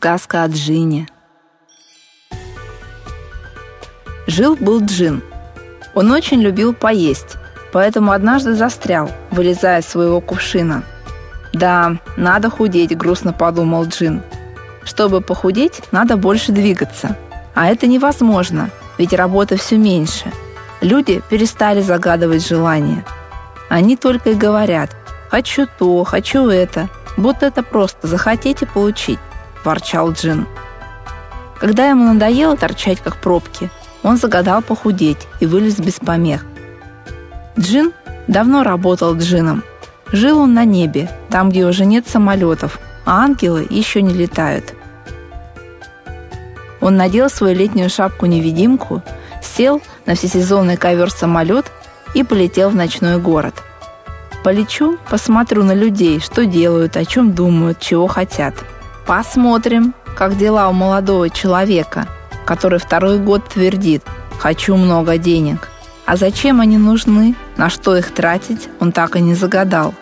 Сказка о Джине. Жил-был Джин. Он очень любил поесть, поэтому однажды застрял, вылезая из своего кувшина. «Да, надо худеть», — грустно подумал Джин. «Чтобы похудеть, надо больше двигаться. А это невозможно, ведь работы все меньше. Люди перестали загадывать желания. Они только и говорят «хочу то, хочу это», будто это просто захотеть и получить. – ворчал Джин. Когда ему надоело торчать как пробки, он загадал похудеть и вылез без помех. Джин давно работал джином. Жил он на небе, там, где уже нет самолетов, а ангелы еще не летают. Он надел свою летнюю шапку-невидимку, сел на всесезонный ковер-самолет и полетел в ночной город. Полечу, посмотрю на людей, что делают, о чем думают, чего хотят – Посмотрим, как дела у молодого человека, который второй год твердит «хочу много денег». А зачем они нужны, на что их тратить, он так и не загадал.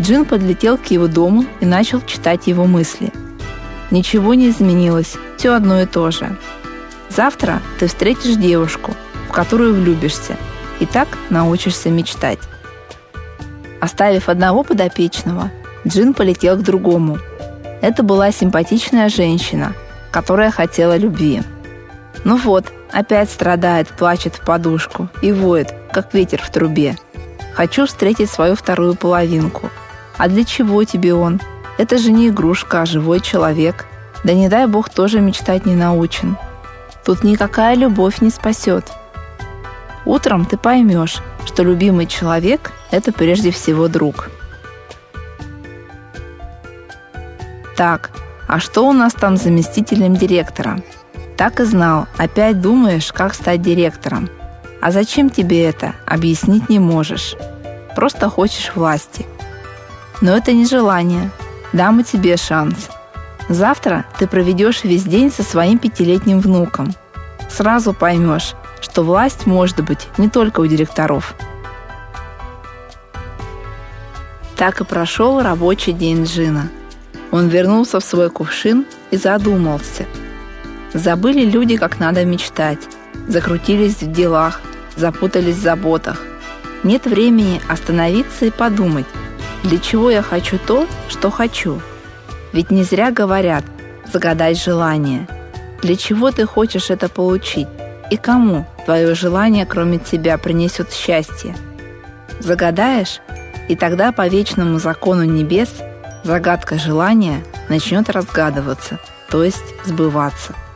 Джин подлетел к его дому и начал читать его мысли. Ничего не изменилось, все одно и то же. Завтра ты встретишь девушку, в которую влюбишься, и так научишься мечтать. Оставив одного подопечного, Джин полетел к другому – это была симпатичная женщина, которая хотела любви. Ну вот, опять страдает, плачет в подушку и воет, как ветер в трубе. Хочу встретить свою вторую половинку. А для чего тебе он? Это же не игрушка, а живой человек. Да не дай бог тоже мечтать не научен. Тут никакая любовь не спасет. Утром ты поймешь, что любимый человек – это прежде всего друг – Так, а что у нас там с заместителем директора? Так и знал, опять думаешь, как стать директором. А зачем тебе это, объяснить не можешь. Просто хочешь власти. Но это не желание. Дам и тебе шанс. Завтра ты проведешь весь день со своим пятилетним внуком. Сразу поймешь, что власть может быть не только у директоров. Так и прошел рабочий день Джина – он вернулся в свой кувшин и задумался. Забыли люди, как надо мечтать, закрутились в делах, запутались в заботах. Нет времени остановиться и подумать, для чего я хочу то, что хочу. Ведь не зря говорят «загадать желание». Для чего ты хочешь это получить? И кому твое желание, кроме тебя, принесет счастье? Загадаешь, и тогда по вечному закону небес – загадка желания начнет разгадываться, то есть сбываться –